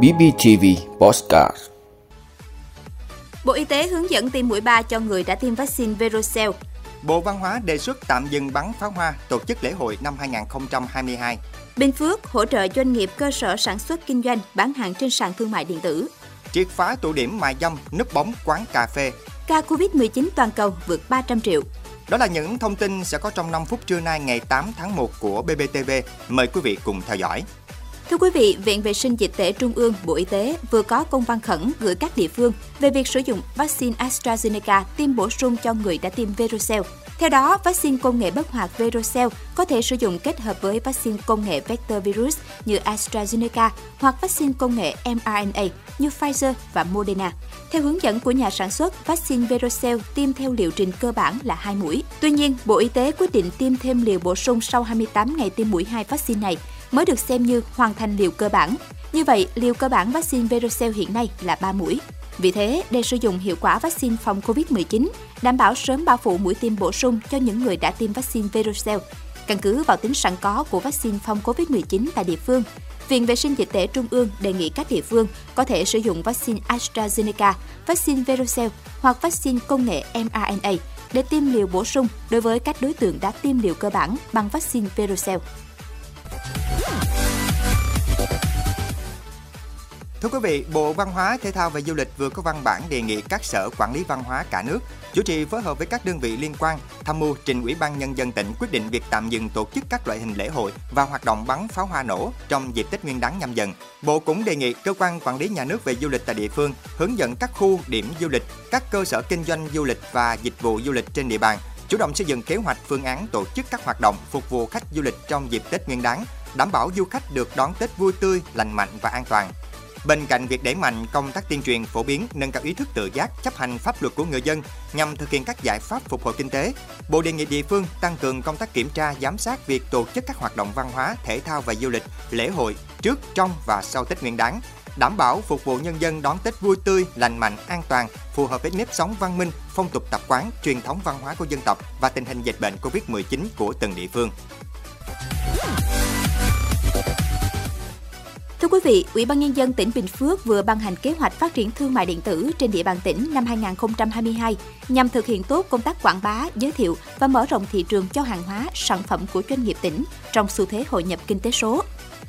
BBTV Postcard Bộ Y tế hướng dẫn tiêm mũi 3 cho người đã tiêm vaccine Verocell. Bộ Văn hóa đề xuất tạm dừng bắn pháo hoa tổ chức lễ hội năm 2022. Bình Phước hỗ trợ doanh nghiệp cơ sở sản xuất kinh doanh bán hàng trên sàn thương mại điện tử. Triệt phá tụ điểm mại dâm, núp bóng quán cà phê. Ca Covid-19 toàn cầu vượt 300 triệu. Đó là những thông tin sẽ có trong 5 phút trưa nay ngày 8 tháng 1 của BBTV. Mời quý vị cùng theo dõi. Thưa quý vị, Viện Vệ sinh Dịch tễ Trung ương, Bộ Y tế vừa có công văn khẩn gửi các địa phương về việc sử dụng vaccine AstraZeneca tiêm bổ sung cho người đã tiêm Verocell. Theo đó, vaccine công nghệ bất hoạt Verocell có thể sử dụng kết hợp với vaccine công nghệ vector virus như AstraZeneca hoặc vaccine công nghệ mRNA như Pfizer và Moderna. Theo hướng dẫn của nhà sản xuất, vaccine Verocell tiêm theo liệu trình cơ bản là 2 mũi. Tuy nhiên, Bộ Y tế quyết định tiêm thêm liều bổ sung sau 28 ngày tiêm mũi 2 vaccine này mới được xem như hoàn thành liều cơ bản. Như vậy, liều cơ bản vaccine Verocell hiện nay là 3 mũi. Vì thế, để sử dụng hiệu quả vaccine phòng COVID-19, đảm bảo sớm bao phủ mũi tiêm bổ sung cho những người đã tiêm vaccine Verocell. Căn cứ vào tính sẵn có của vaccine phòng COVID-19 tại địa phương, Viện Vệ sinh Dịch tễ Trung ương đề nghị các địa phương có thể sử dụng vaccine AstraZeneca, vaccine Verocell hoặc vaccine công nghệ mRNA để tiêm liều bổ sung đối với các đối tượng đã tiêm liều cơ bản bằng vaccine Verocell. Thưa quý vị, Bộ Văn hóa, Thể thao và Du lịch vừa có văn bản đề nghị các sở quản lý văn hóa cả nước chủ trì phối hợp với các đơn vị liên quan tham mưu trình Ủy ban nhân dân tỉnh quyết định việc tạm dừng tổ chức các loại hình lễ hội và hoạt động bắn pháo hoa nổ trong dịp Tết Nguyên đán nhâm dần. Bộ cũng đề nghị cơ quan quản lý nhà nước về du lịch tại địa phương hướng dẫn các khu điểm du lịch, các cơ sở kinh doanh du lịch và dịch vụ du lịch trên địa bàn chủ động xây dựng kế hoạch phương án tổ chức các hoạt động phục vụ khách du lịch trong dịp Tết Nguyên đán, đảm bảo du khách được đón Tết vui tươi, lành mạnh và an toàn. Bên cạnh việc đẩy mạnh công tác tuyên truyền phổ biến nâng cao ý thức tự giác chấp hành pháp luật của người dân nhằm thực hiện các giải pháp phục hồi kinh tế, Bộ đề nghị địa phương tăng cường công tác kiểm tra giám sát việc tổ chức các hoạt động văn hóa, thể thao và du lịch, lễ hội trước, trong và sau Tết Nguyên đán, đảm bảo phục vụ nhân dân đón Tết vui tươi, lành mạnh, an toàn, phù hợp với nếp sống văn minh, phong tục tập quán, truyền thống văn hóa của dân tộc và tình hình dịch bệnh Covid-19 của từng địa phương. Thưa quý vị, Ủy ban Nhân dân tỉnh Bình Phước vừa ban hành kế hoạch phát triển thương mại điện tử trên địa bàn tỉnh năm 2022 nhằm thực hiện tốt công tác quảng bá, giới thiệu và mở rộng thị trường cho hàng hóa, sản phẩm của doanh nghiệp tỉnh trong xu thế hội nhập kinh tế số.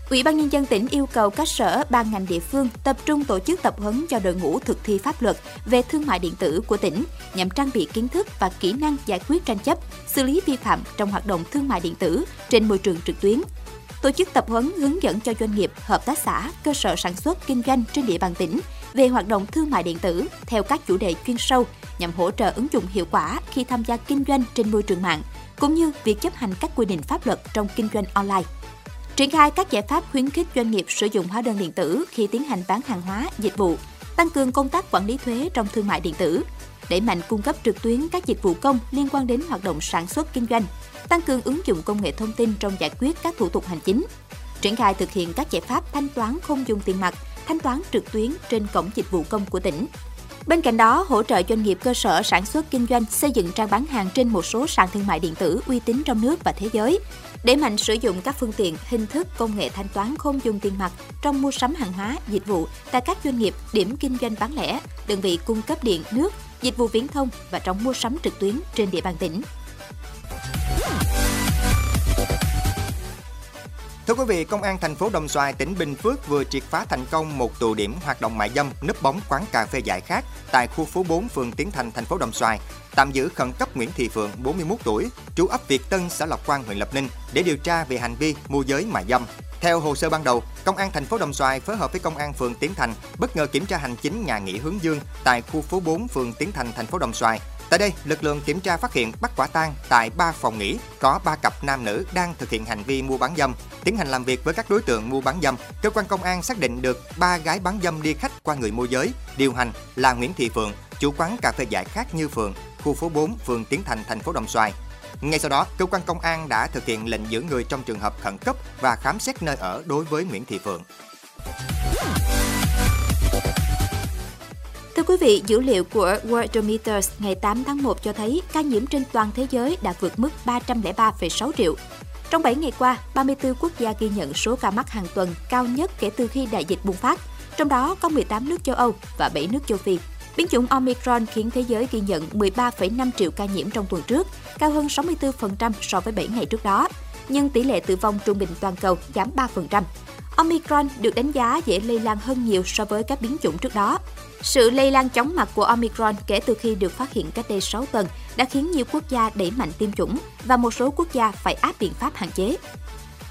Ủy ban Nhân dân tỉnh yêu cầu các sở, ban ngành địa phương tập trung tổ chức tập huấn cho đội ngũ thực thi pháp luật về thương mại điện tử của tỉnh nhằm trang bị kiến thức và kỹ năng giải quyết tranh chấp, xử lý vi phạm trong hoạt động thương mại điện tử trên môi trường trực tuyến, tổ chức tập huấn hướng dẫn cho doanh nghiệp, hợp tác xã, cơ sở sản xuất kinh doanh trên địa bàn tỉnh về hoạt động thương mại điện tử theo các chủ đề chuyên sâu nhằm hỗ trợ ứng dụng hiệu quả khi tham gia kinh doanh trên môi trường mạng, cũng như việc chấp hành các quy định pháp luật trong kinh doanh online. Triển khai các giải pháp khuyến khích doanh nghiệp sử dụng hóa đơn điện tử khi tiến hành bán hàng hóa, dịch vụ, tăng cường công tác quản lý thuế trong thương mại điện tử, đẩy mạnh cung cấp trực tuyến các dịch vụ công liên quan đến hoạt động sản xuất kinh doanh, tăng cường ứng dụng công nghệ thông tin trong giải quyết các thủ tục hành chính, triển khai thực hiện các giải pháp thanh toán không dùng tiền mặt, thanh toán trực tuyến trên cổng dịch vụ công của tỉnh. Bên cạnh đó, hỗ trợ doanh nghiệp cơ sở sản xuất kinh doanh xây dựng trang bán hàng trên một số sàn thương mại điện tử uy tín trong nước và thế giới, đẩy mạnh sử dụng các phương tiện, hình thức công nghệ thanh toán không dùng tiền mặt trong mua sắm hàng hóa, dịch vụ tại các doanh nghiệp, điểm kinh doanh bán lẻ, đơn vị cung cấp điện, nước, dịch vụ viễn thông và trong mua sắm trực tuyến trên địa bàn tỉnh. Thưa quý vị, Công an thành phố Đồng Xoài, tỉnh Bình Phước vừa triệt phá thành công một tụ điểm hoạt động mại dâm núp bóng quán cà phê giải khát tại khu phố 4 phường Tiến Thành, thành phố Đồng Xoài. Tạm giữ khẩn cấp Nguyễn Thị Phượng, 41 tuổi, trú ấp Việt Tân, xã Lộc Quang, huyện Lập Ninh để điều tra về hành vi môi giới mại dâm. Theo hồ sơ ban đầu, Công an thành phố Đồng Xoài phối hợp với Công an phường Tiến Thành bất ngờ kiểm tra hành chính nhà nghỉ Hướng Dương tại khu phố 4 phường Tiến Thành, thành phố Đồng Xoài Tại đây, lực lượng kiểm tra phát hiện bắt quả tang tại ba phòng nghỉ có ba cặp nam nữ đang thực hiện hành vi mua bán dâm. Tiến hành làm việc với các đối tượng mua bán dâm, cơ quan công an xác định được ba gái bán dâm đi khách qua người môi giới, điều hành là Nguyễn Thị Phượng, chủ quán cà phê giải khát Như Phượng, khu phố 4, phường Tiến Thành, thành phố Đồng Xoài. Ngay sau đó, cơ quan công an đã thực hiện lệnh giữ người trong trường hợp khẩn cấp và khám xét nơi ở đối với Nguyễn Thị Phượng. Thưa quý vị, dữ liệu của Worldometers ngày 8 tháng 1 cho thấy ca nhiễm trên toàn thế giới đã vượt mức 303,6 triệu. Trong 7 ngày qua, 34 quốc gia ghi nhận số ca mắc hàng tuần cao nhất kể từ khi đại dịch bùng phát, trong đó có 18 nước châu Âu và 7 nước châu Phi. Biến chủng Omicron khiến thế giới ghi nhận 13,5 triệu ca nhiễm trong tuần trước, cao hơn 64% so với 7 ngày trước đó. Nhưng tỷ lệ tử vong trung bình toàn cầu giảm 3%. Omicron được đánh giá dễ lây lan hơn nhiều so với các biến chủng trước đó. Sự lây lan chóng mặt của Omicron kể từ khi được phát hiện cách đây 6 tuần đã khiến nhiều quốc gia đẩy mạnh tiêm chủng và một số quốc gia phải áp biện pháp hạn chế.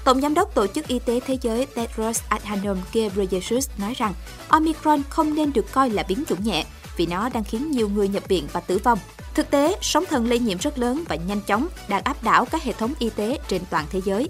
Tổng giám đốc Tổ chức Y tế Thế giới Tedros Adhanom Ghebreyesus nói rằng Omicron không nên được coi là biến chủng nhẹ vì nó đang khiến nhiều người nhập viện và tử vong. Thực tế, sóng thần lây nhiễm rất lớn và nhanh chóng đang áp đảo các hệ thống y tế trên toàn thế giới.